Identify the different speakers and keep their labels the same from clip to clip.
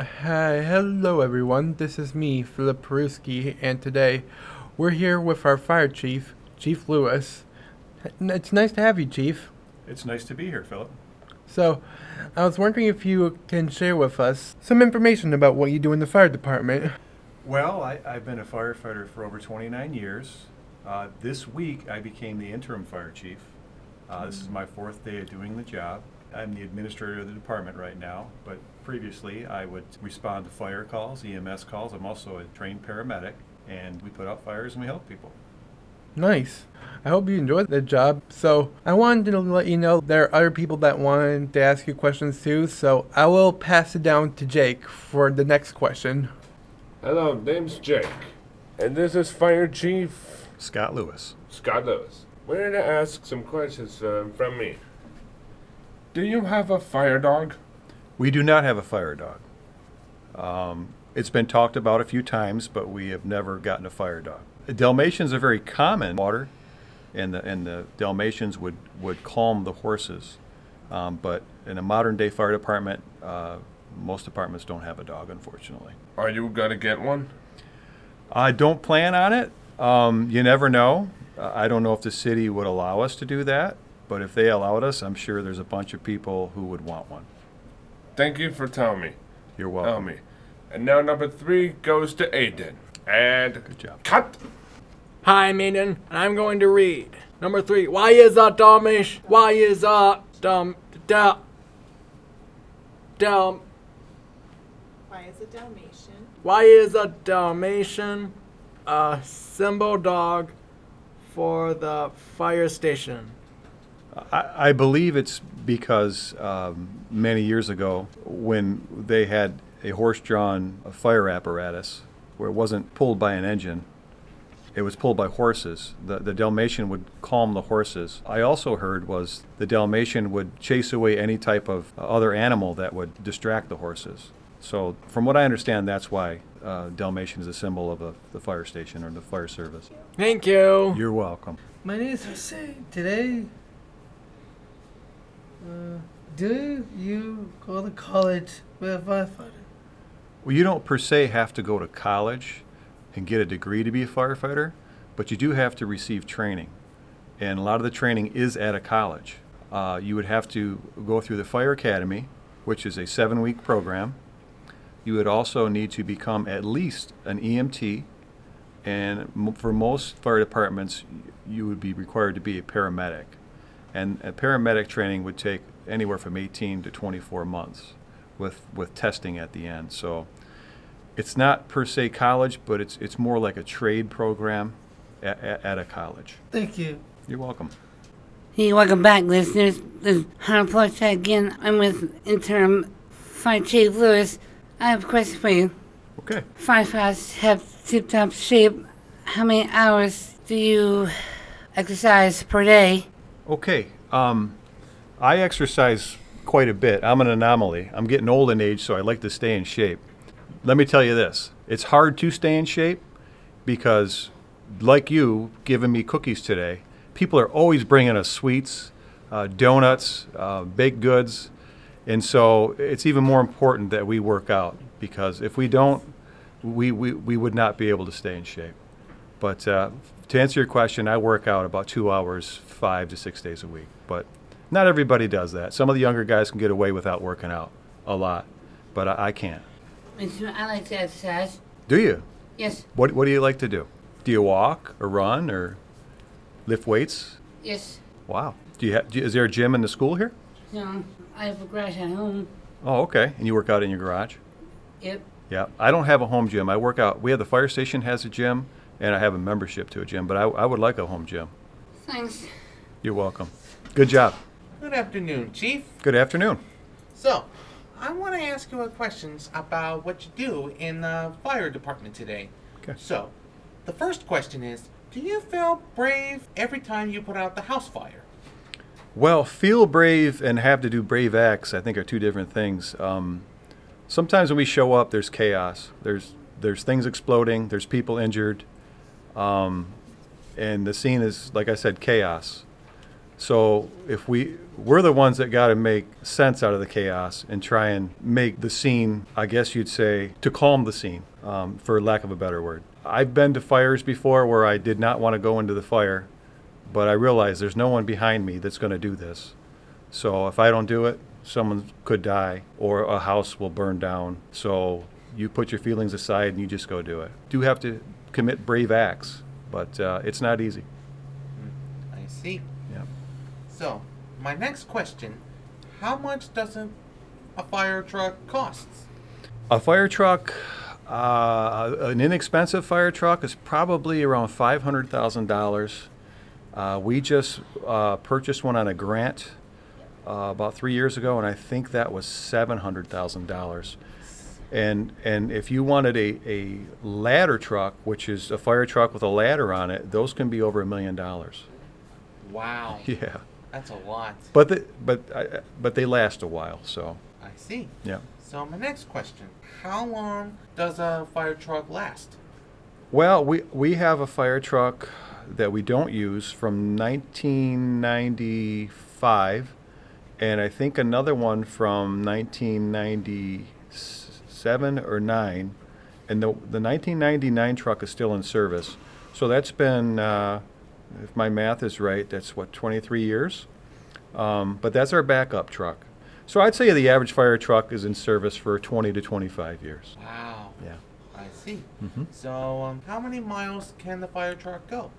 Speaker 1: Hi, hello everyone. This is me, Philip Peruski, and today we're here with our fire chief, Chief Lewis. It's nice to have you, Chief.
Speaker 2: It's nice to be here, Philip.
Speaker 1: So, I was wondering if you can share with us some information about what you do in the fire department.
Speaker 2: Well, I, I've been a firefighter for over 29 years. Uh, this week, I became the interim fire chief. Uh, this is my fourth day of doing the job. I'm the administrator of the department right now, but previously, I would respond to fire calls, EMS calls. I'm also a trained paramedic, and we put out fires and we help people.
Speaker 1: Nice. I hope you enjoyed the job. So, I wanted to let you know there are other people that wanted to ask you questions too, so I will pass it down to Jake for the next question.
Speaker 3: Hello, name's Jake, and this is Fire Chief
Speaker 2: Scott Lewis.
Speaker 3: Scott Lewis. We're going to ask some questions um, from me. Do you have a fire dog?
Speaker 2: We do not have a fire dog. Um, it's been talked about a few times, but we have never gotten a fire dog. Dalmatians are very common water, and the and the Dalmatians would would calm the horses. Um, but in a modern day fire department, uh, most departments don't have a dog, unfortunately.
Speaker 3: Are you gonna get one?
Speaker 2: I don't plan on it. Um, you never know. Uh, I don't know if the city would allow us to do that, but if they allowed us, I'm sure there's a bunch of people who would want one.
Speaker 3: Thank you for telling me.
Speaker 2: You're
Speaker 3: Tell
Speaker 2: welcome.
Speaker 3: me. And now number three goes to Aiden. And
Speaker 2: Good job.
Speaker 3: cut.
Speaker 4: Hi, I'm Aiden, and I'm going to read. Number three. Why is a Dalmatian? Why is a Dum Dal Dal
Speaker 5: Why is it Dalmatian?
Speaker 4: Why is a Dalmatian a symbol dog for the fire station?
Speaker 2: I, I believe it's because um, many years ago, when they had a horse-drawn fire apparatus, where it wasn't pulled by an engine, it was pulled by horses. The, the Dalmatian would calm the horses. I also heard was the Dalmatian would chase away any type of other animal that would distract the horses. So, from what I understand, that's why uh, Dalmatian is a symbol of a, the fire station or the fire service.
Speaker 4: Thank you.
Speaker 2: You're welcome.
Speaker 6: My name is Jose. Today, uh, do you go to college with a firefighter?
Speaker 2: Well, you don't per se have to go to college and get a degree to be a firefighter, but you do have to receive training. And a lot of the training is at a college. Uh, you would have to go through the Fire Academy, which is a seven week program. You would also need to become at least an EMT. And for most fire departments, you would be required to be a paramedic. And a paramedic training would take anywhere from 18 to 24 months with, with testing at the end. So it's not per se college, but it's, it's more like a trade program at, at, at a college.
Speaker 6: Thank you.
Speaker 2: You're welcome.
Speaker 7: Hey, welcome back, listeners. This is Hannah Portia again. I'm with interim Fire Chief Lewis. I have a question for you.
Speaker 2: Okay.
Speaker 7: Firefighters have tip-top shape. How many hours do you exercise per day?
Speaker 2: Okay. Um, I exercise quite a bit. I'm an anomaly. I'm getting old in age, so I like to stay in shape. Let me tell you this it's hard to stay in shape because, like you giving me cookies today, people are always bringing us sweets, uh, donuts, uh, baked goods. And so it's even more important that we work out because if we don't, we, we, we would not be able to stay in shape. But uh, to answer your question, I work out about two hours, five to six days a week. But not everybody does that. Some of the younger guys can get away without working out a lot, but I, I can't.
Speaker 7: I like to exercise.
Speaker 2: Do you?
Speaker 7: Yes,
Speaker 2: What, what do you like to do? Do you walk or run or lift weights?
Speaker 7: yes.
Speaker 2: Wow. Do you ha- do, is there a gym in the school here?
Speaker 7: No, I have a garage at home.
Speaker 2: Oh, okay. And you work out in your garage?
Speaker 7: Yep.
Speaker 2: Yeah. I don't have a home gym. I work out. We have the fire station has a gym, and I have a membership to a gym. But I, I would like a home gym.
Speaker 7: Thanks.
Speaker 2: You're welcome. Good job.
Speaker 8: Good afternoon, Chief.
Speaker 2: Good afternoon.
Speaker 8: So, I want to ask you a questions about what you do in the fire department today.
Speaker 2: Okay.
Speaker 8: So, the first question is Do you feel brave every time you put out the house fire?
Speaker 2: Well, feel brave and have to do brave acts, I think, are two different things. Um, sometimes when we show up, there's chaos. There's there's things exploding. There's people injured, um, and the scene is, like I said, chaos. So if we, we're the ones that got to make sense out of the chaos and try and make the scene, I guess you'd say, to calm the scene, um, for lack of a better word. I've been to fires before where I did not want to go into the fire, but I realized there's no one behind me that's going to do this. So if I don't do it, someone could die or a house will burn down. So you put your feelings aside and you just go do it. Do have to commit brave acts, but uh, it's not easy.
Speaker 8: I see.
Speaker 2: Yeah.
Speaker 8: So, my next question how much does a, a fire truck cost?
Speaker 2: A fire truck, uh, an inexpensive fire truck is probably around five hundred thousand dollars. Uh, we just uh, purchased one on a grant uh, about three years ago, and I think that was seven hundred thousand dollars. And and if you wanted a, a ladder truck, which is a fire truck with a ladder on it, those can be over a million dollars.
Speaker 8: Wow.
Speaker 2: Yeah,
Speaker 8: That's a lot.
Speaker 2: but the, but I, but they last a while. So
Speaker 8: I see.
Speaker 2: yeah.
Speaker 8: So, my next question how long does a fire truck last?
Speaker 2: Well, we we have a fire truck that we don't use from 1995, and I think another one from 1997 or nine, and the the 1999 truck is still in service. So that's been, uh, if my math is right, that's what 23 years. Um, but that's our backup truck. So I'd say the average fire truck is in service for 20 to 25 years.
Speaker 8: Wow.
Speaker 2: Yeah.
Speaker 8: I see.
Speaker 2: Mhm.
Speaker 8: So, um, how many miles can the fire truck go?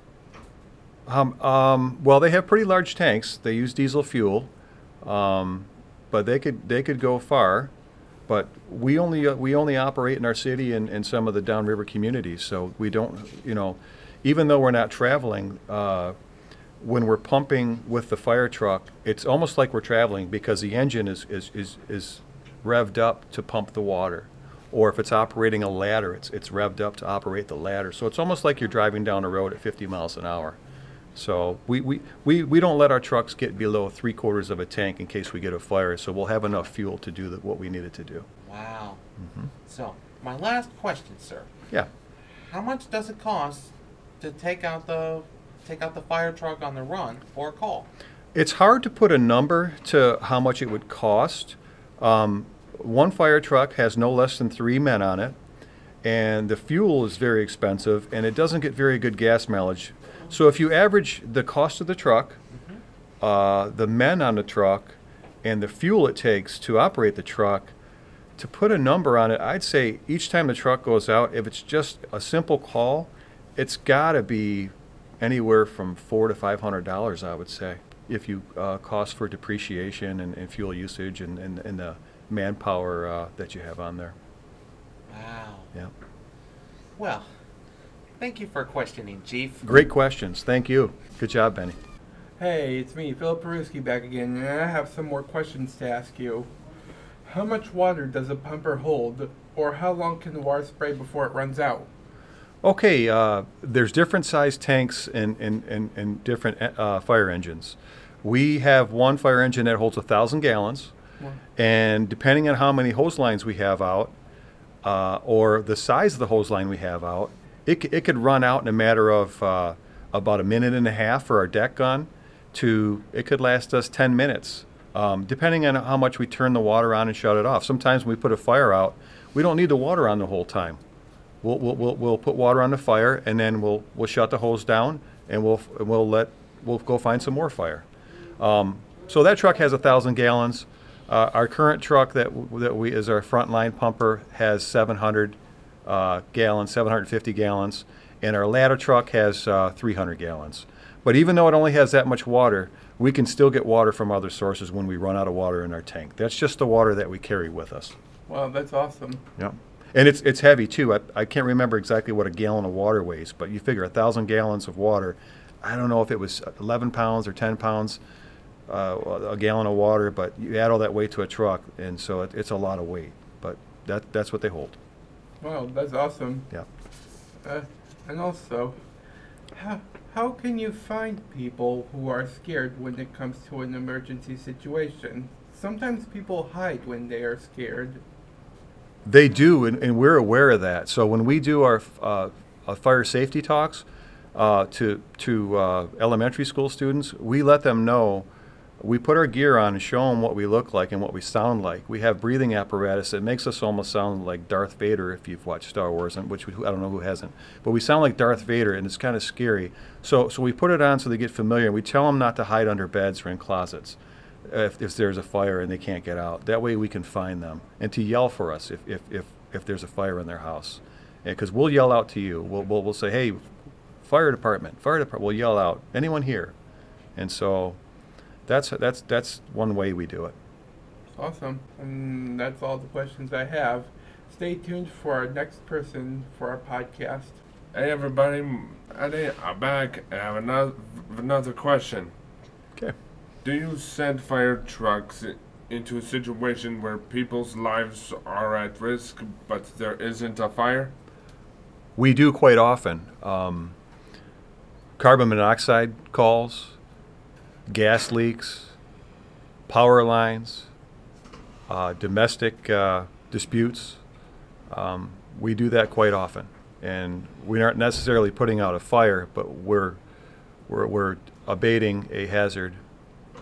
Speaker 2: Um, um, well, they have pretty large tanks. They use diesel fuel, um, but they could they could go far. But we only uh, we only operate in our city and, and some of the downriver communities, so we don't you know, even though we're not traveling. Uh, when we're pumping with the fire truck, it's almost like we're traveling because the engine is, is, is, is revved up to pump the water. Or if it's operating a ladder, it's, it's revved up to operate the ladder. So it's almost like you're driving down the road at 50 miles an hour. So we, we, we, we don't let our trucks get below three quarters of a tank in case we get a fire. So we'll have enough fuel to do the, what we needed to do.
Speaker 8: Wow. So, my last question, sir.
Speaker 2: Yeah.
Speaker 8: How much does it cost to take out the take out the fire truck on the run for a call?
Speaker 2: It's hard to put a number to how much it would cost. Um, one fire truck has no less than three men on it, and the fuel is very expensive, and it doesn't get very good gas mileage. So if you average the cost of the truck, uh, the men on the truck, and the fuel it takes to operate the truck, to put a number on it, I'd say each time the truck goes out, if it's just a simple call, it's got to be anywhere from four to five hundred dollars, I would say, if you uh, cost for depreciation and, and fuel usage and, and, and the manpower uh, that you have on there.
Speaker 8: Wow.
Speaker 2: Yeah.
Speaker 8: Well, thank you for questioning, Chief.
Speaker 2: Great questions. Thank you. Good job, Benny.
Speaker 1: Hey, it's me, Philip Peruski back again, and I have some more questions to ask you. How much water does a pumper hold, or how long can the water spray before it runs out?
Speaker 2: Okay, uh, there's different size tanks and, and, and, and different uh, fire engines. We have one fire engine that holds a thousand gallons,
Speaker 1: Wow.
Speaker 2: and depending on how many hose lines we have out, uh, or the size of the hose line we have out, it, it could run out in a matter of uh, about a minute and a half for our deck gun to it could last us 10 minutes, um, depending on how much we turn the water on and shut it off. Sometimes when we put a fire out, we don't need the water on the whole time. We'll, we'll, we'll, we'll put water on the fire and then we'll, we'll shut the hose down and we'll, we'll let, we'll go find some more fire. Um, so that truck has a thousand gallons. Uh, our current truck that, that we, is our frontline pumper has seven hundred, uh, gallons, seven hundred and fifty gallons. And our ladder truck has, uh, three hundred gallons. But even though it only has that much water, we can still get water from other sources when we run out of water in our tank. That's just the water that we carry with us.
Speaker 1: Wow, that's awesome.
Speaker 2: Yep. And it's, it's heavy too. I, I can't remember exactly what a gallon of water weighs, but you figure a thousand gallons of water. I don't know if it was 11 pounds or 10 pounds, uh, a gallon of water, but you add all that weight to a truck, and so it, it's a lot of weight. But that, that's what they hold.
Speaker 1: Wow, that's awesome.
Speaker 2: Yeah.
Speaker 1: Uh, and also, how, how can you find people who are scared when it comes to an emergency situation? Sometimes people hide when they are scared.
Speaker 2: They do, and, and we're aware of that. So when we do our uh, uh, fire safety talks, uh, to to uh, elementary school students, we let them know. We put our gear on and show them what we look like and what we sound like. We have breathing apparatus that makes us almost sound like Darth Vader if you've watched Star Wars, and which we- I don't know who hasn't. But we sound like Darth Vader, and it's kind of scary. So so we put it on so they get familiar. We tell them not to hide under beds or in closets uh, if, if there's a fire and they can't get out. That way we can find them and to yell for us if, if, if, if there's a fire in their house. Because we'll yell out to you. We'll, we'll, we'll say, hey, fire department, fire department. We'll yell out, anyone here? And so that's, that's, that's one way we do it.
Speaker 1: Awesome. And that's all the questions I have. Stay tuned for our next person for our podcast.
Speaker 3: Hey everybody, Eddie, I'm back. I have another another question.
Speaker 2: Okay.
Speaker 3: Do you send fire trucks into a situation where people's lives are at risk, but there isn't a fire?
Speaker 2: We do quite often. Um, carbon monoxide calls, gas leaks, power lines, uh, domestic uh, disputes. Um, we do that quite often, and we aren't necessarily putting out a fire, but we're we're, we're abating a hazard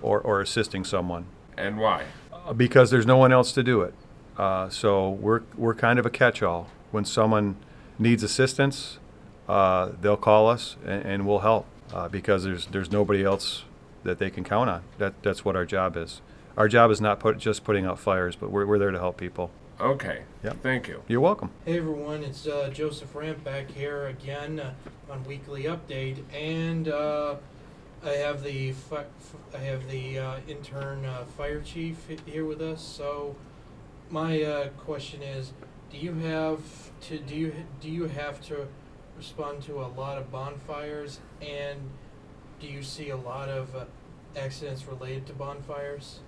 Speaker 2: or, or assisting someone
Speaker 3: And why?
Speaker 2: uh, because there's no one else to do it. Uh, so we're we're kind of a catch-all. When someone needs assistance, uh, they'll call us and, and we'll help uh, because there's there's nobody else that they can count on. That that's what our job is. Our job is not put, just putting out fires, but we're, we're there to help people.
Speaker 3: Okay.
Speaker 2: Yep.
Speaker 3: Thank you.
Speaker 2: You're welcome.
Speaker 9: Hey everyone, it's uh, Joseph Ramp back here again uh, on Weekly Update, and uh, I have the fi- f- I have the uh, intern uh, fire chief here with us. So my uh, question is, do you have to do you do you have to respond to a lot of bonfires, and do you see a lot of uh, accidents related to bonfires?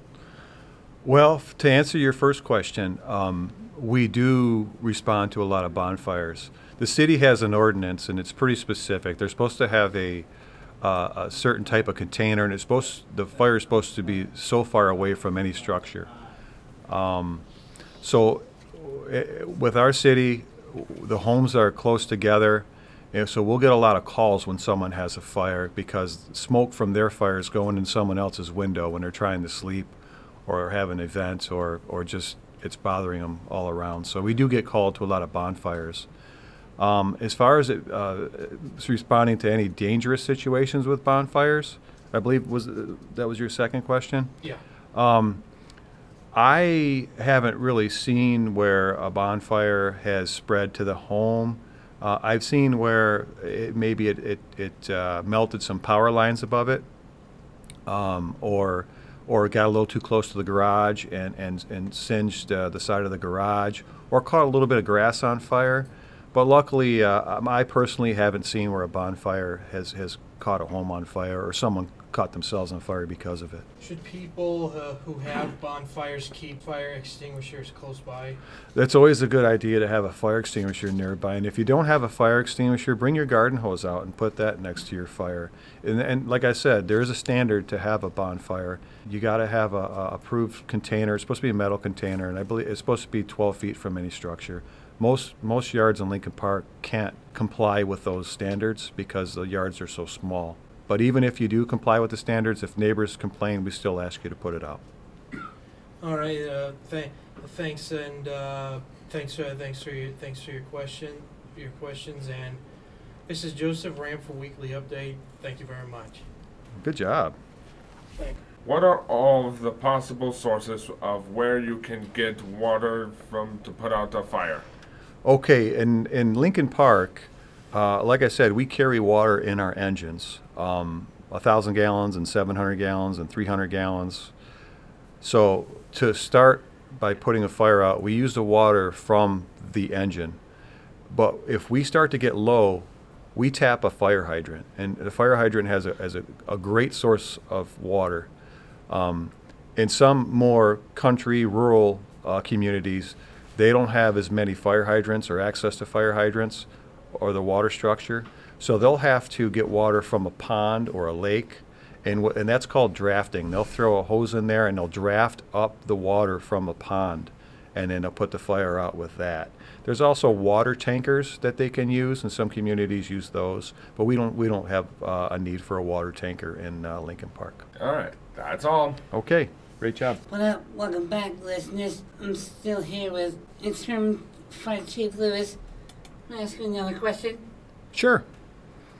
Speaker 2: Well, f- to answer your first question, um, we do respond to a lot of bonfires. The city has an ordinance, and it's pretty specific. They're supposed to have a, uh, a certain type of container, and it's supposed the fire is supposed to be so far away from any structure. Um, so, eh, with our city, the homes are close together, and so we'll get a lot of calls when someone has a fire because smoke from their fire is going in someone else's window when they're trying to sleep or have an event or, or just it's bothering them all around. So we do get called to a lot of bonfires. Um, as far as it, uh, responding to any dangerous situations with bonfires, I believe was that was your second question.
Speaker 9: Yeah.
Speaker 2: Um, I haven't really seen where a bonfire has spread to the home. Uh, I've seen where it, maybe it, it, it uh, melted some power lines above it, um, or or got a little too close to the garage and, and, and singed uh, the side of the garage, or caught a little bit of grass on fire. But luckily, uh, um, I personally haven't seen where a bonfire has, has caught a home on fire or someone caught themselves on fire because of it.
Speaker 9: Should people uh, who have bonfires keep fire extinguishers close by?
Speaker 2: That's always a good idea to have a fire extinguisher nearby. And if you don't have a fire extinguisher, bring your garden hose out and put that next to your fire. And, and like I said, there is a standard to have a bonfire. You got to have a, a approved container. It's supposed to be a metal container, and I believe it's supposed to be 12 feet from any structure. Most most yards in Lincoln Park can't comply with those standards because the yards are so small. But even if you do comply with the standards, if neighbors complain, we still ask you to put it out.
Speaker 9: All right. Uh, th- thanks and uh, thanks for thanks for your thanks for your question your questions and this is Joseph Ram for Weekly Update. Thank you very much.
Speaker 2: Good job.
Speaker 3: What are all of the possible sources of where you can get water from to put out a fire?
Speaker 2: Okay, in, in Lincoln Park, uh, like I said, we carry water in our engines, um, a thousand gallons and 700 gallons and 300 gallons. So to start by putting a fire out, we use the water from the engine. But if we start to get low, we tap a fire hydrant, and the fire hydrant has a, has a, a great source of water. Um, in some more country, rural uh, communities, they don't have as many fire hydrants or access to fire hydrants or the water structure. So they'll have to get water from a pond or a lake, and, wh- and that's called drafting. They'll throw a hose in there and they'll draft up the water from a pond. and then they'll put the fire out with that. There's also water tankers that they can use, and some communities use those, but we don't we don't have uh, a need for a water tanker in uh, Lincoln Park.
Speaker 3: All right, that's all.
Speaker 2: Okay, great job.
Speaker 7: What up? Welcome back, listeners. I'm still here with Interim Fire Chief Lewis. Can I ask you another question?
Speaker 2: Sure.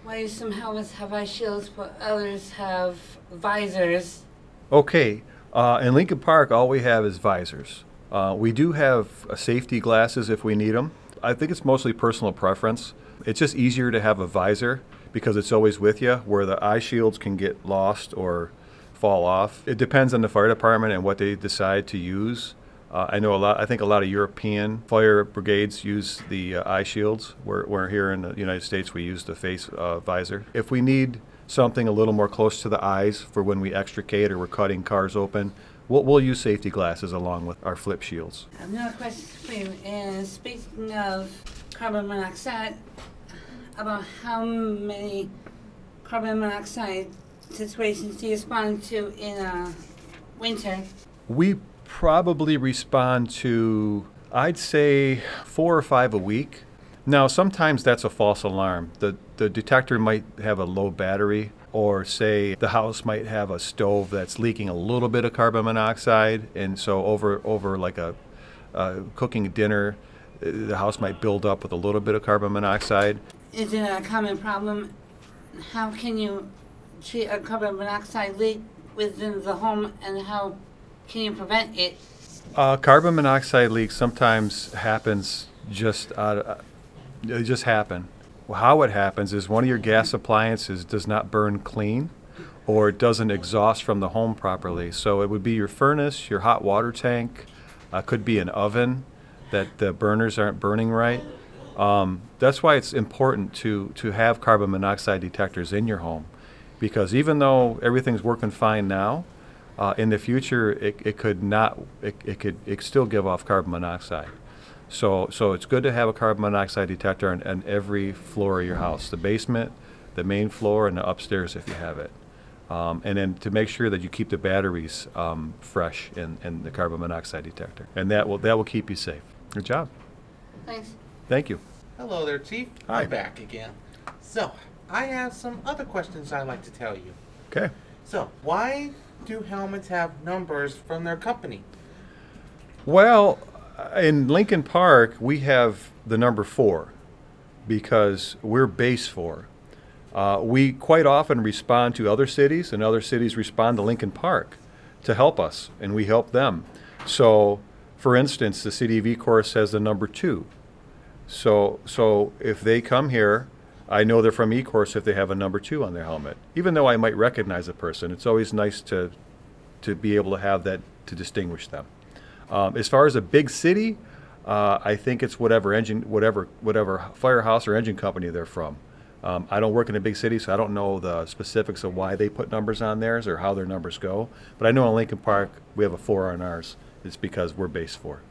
Speaker 7: Why do some helmets have eye shields but others have visors?
Speaker 2: Okay, uh, in Lincoln Park, all we have is visors. Uh, we do have uh, safety glasses if we need them. I think it's mostly personal preference. It's just easier to have a visor because it's always with you, where the eye shields can get lost or fall off. It depends on the fire department and what they decide to use. Uh, I know a lot. I think a lot of European fire brigades use the uh, eye shields. Where, where here in the United States we use the face uh, visor. If we need something a little more close to the eyes for when we extricate or we're cutting cars open, we'll, we'll use safety glasses along with our flip shields.
Speaker 7: Another question for you is speaking of carbon monoxide, about how many carbon monoxide situations do you respond to in a winter?
Speaker 2: We probably respond to, I'd say, four or five a week. Now, sometimes that's a false alarm. The, the detector might have a low battery, or say the house might have a stove that's leaking a little bit of carbon monoxide, and so over, over like a cooking dinner, uh, the house might build up with a little bit of carbon monoxide.
Speaker 7: Is it a common problem? How can you treat a carbon monoxide leak within the home and how can you prevent it?
Speaker 2: Uh, carbon monoxide leaks sometimes happens just out of, they just happen. How it happens is one of your gas appliances does not burn clean or it doesn't exhaust from the home properly. So it would be your furnace, your hot water tank, uh, could be an oven that the burners aren't burning right. Um, that's why it's important to, to have carbon monoxide detectors in your home because even though everything's working fine now, uh, in the future it, it could not it, it could it still give off carbon monoxide. So so it's good to have a carbon monoxide detector on, on every floor of your house, the basement, the main floor, and the upstairs if you have it. Um, and then to make sure that you keep the batteries um, fresh in, in the carbon monoxide detector, and that will that will keep you safe. Good job.
Speaker 7: Thanks.
Speaker 2: Thank you.
Speaker 8: Hello there, Chief.
Speaker 2: Hi.
Speaker 8: I'm back again. So, I have some other questions I'd like to tell you.
Speaker 2: Okay.
Speaker 8: So, why do helmets have numbers from their company?
Speaker 2: Well, in Lincoln Park, we have the number four because we're base four. Uh, we quite often respond to other cities, and other cities respond to Lincoln Park to help us, and we help them. So, for instance, the city of Ecorse has the number two. So, so if they come here, I know they're from Ecorse if they have a number two on their helmet. Even though I might recognize a person, it's always nice to to be able to have that to distinguish them. Um, as far as a big city, uh, I think it's whatever engine, whatever whatever firehouse or engine company they're from. Um, I don't work in a big city, so I don't know the specifics of why they put numbers on theirs or how their numbers go. But I know in Lincoln Park we have a four on ours. It's because we're base four.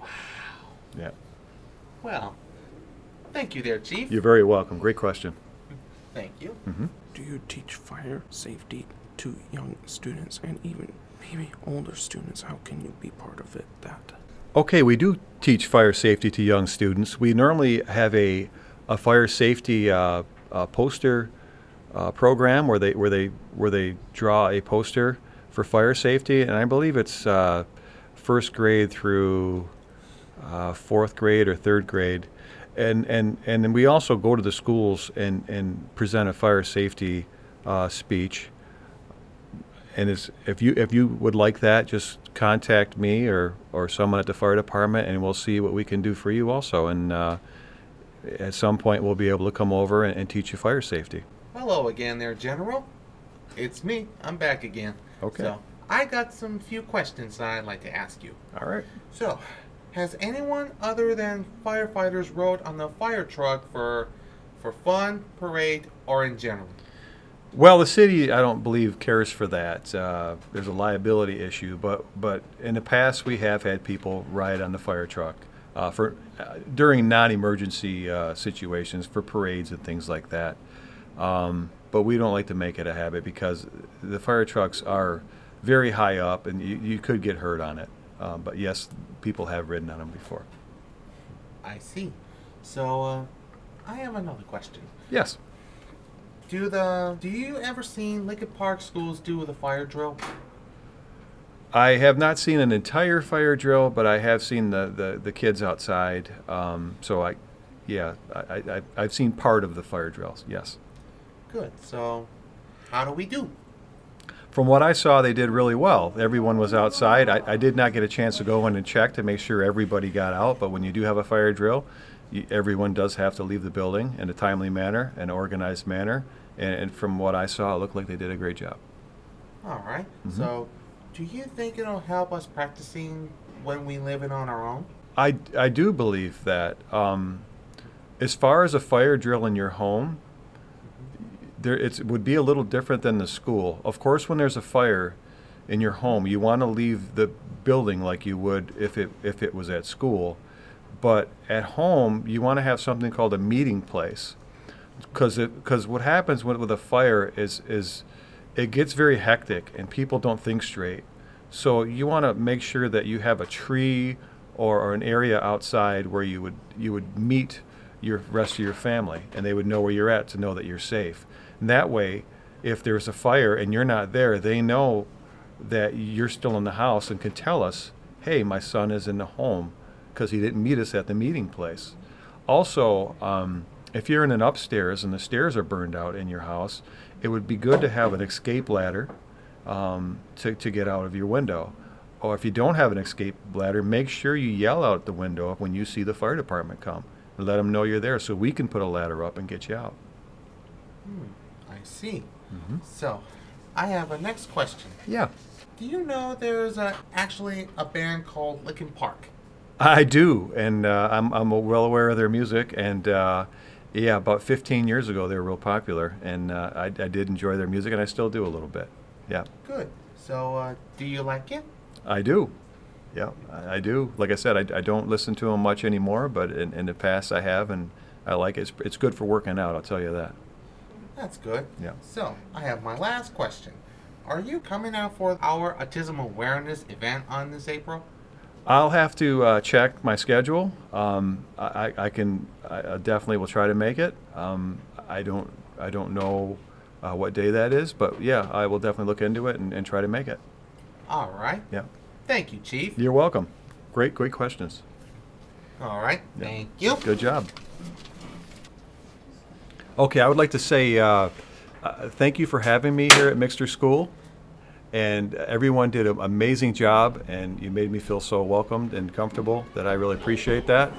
Speaker 2: Wow. Yeah.
Speaker 8: Well, thank you there, Chief.
Speaker 2: You're very welcome. Great question.
Speaker 8: Thank you.
Speaker 2: hmm
Speaker 10: Do you teach fire safety to young students and even maybe older students? How can you be part of it? That
Speaker 2: Okay, we do teach fire safety to young students. We normally have a, a fire safety uh, uh, poster uh, program where they where they where they draw a poster for fire safety, and I believe it's uh, first grade through uh, fourth grade or third grade, and and and then we also go to the schools and and present a fire safety uh, speech. And it's, if you if you would like that, just contact me or, or someone at the fire department, and we'll see what we can do for you also. And uh, at some point, we'll be able to come over and, and teach you fire safety.
Speaker 8: Hello again there, General. It's me. I'm back again.
Speaker 2: Okay.
Speaker 8: So, I got some few questions that I'd like to ask you.
Speaker 2: All right.
Speaker 8: So, has anyone other than firefighters rode on the fire truck for for fun, parade, or in general?
Speaker 2: Well, the city, I don't believe, cares for that. Uh, there's a liability issue, but but in the past, we have had people ride on the fire truck uh, for uh, during non-emergency uh, situations for parades and things like that. Um, but we don't like to make it a habit because the fire trucks are very high up, and you, you could get hurt on it. Um, but yes, people have ridden on them before.
Speaker 8: I see. So, uh, I have another question.
Speaker 2: Yes.
Speaker 8: Do the do you ever seen Lincoln Park schools do the fire drill?
Speaker 2: I have not seen an entire fire drill, but I have seen the, the, the kids outside. Um, so I, yeah, I, I, I've seen part of the fire drills. Yes.
Speaker 8: Good. So, how do we do?
Speaker 2: From what I saw, they did really well. Everyone was outside. I, I did not get a chance to go in and check to make sure everybody got out. But when you do have a fire drill, you, everyone does have to leave the building in a timely manner, an organized manner. And, and from what I saw, it looked like they did a great job.
Speaker 8: All right.
Speaker 2: Mhm.
Speaker 8: So, do you think it'll help us practicing when we live it on our own?
Speaker 2: I, I do believe that. Um, as far as a fire drill in your home, there it would be a little different than the school. Of course, when there's a fire in your home, you want to leave the building like you would if it if it was at school. But at home, you want to have something called a meeting place, because because what happens with, with a fire is is it gets very hectic and people don't think straight. So you want to make sure that you have a tree or, or an area outside where you would you would meet your rest of your family and they would know where you're at to know that you're safe. And that way, if there's a fire and you're not there, they know that you're still in the house and can tell us, "Hey, my son is in the home because he didn't meet us at the meeting place." Also, um, if you're in an upstairs and the stairs are burned out in your house, it would be good to have an escape ladder um, to, to get out of your window. Or if you don't have an escape ladder, make sure you yell out the window when you see the fire department come. And let them know you're there so we can put a ladder up and get you out.
Speaker 8: Hmm, I see.
Speaker 2: Mhm.
Speaker 8: So, I have a next question.
Speaker 2: Yeah.
Speaker 8: Do you know there's a, actually a band called Linkin Park?
Speaker 2: I do, and uh, I'm, I'm well aware of their music. And uh, yeah, about 15 years ago, they were real popular, and uh, I, I did enjoy their music, and I still do a little bit. Yeah,
Speaker 8: Good. So, uh, do you like it?
Speaker 2: I do. Yeah, I, I do. Like I said, I, I don't listen to them much anymore, but in, in the past I have, and I like it. It's, it's good for working out, I'll tell you that.
Speaker 8: That's good.
Speaker 2: Yeah.
Speaker 8: So, I have my last question. Are you coming out for our autism awareness event on this April?
Speaker 2: I'll have to uh, check my schedule. Um, I, I can, I definitely will try to make it. Um, I don't, I don't know uh, what day that is, but yeah, I will definitely look into it and, and try to make it.
Speaker 8: All right.
Speaker 2: Yeah.
Speaker 8: Thank you, Chief.
Speaker 2: You're welcome. Great, great questions.
Speaker 8: All right.
Speaker 2: Yeah.
Speaker 8: Thank you.
Speaker 2: Good job. Okay, I would like to say uh, uh, thank you for having me here at Mixter School. And everyone did an amazing job, and you made me feel so welcomed and comfortable that I really appreciate that.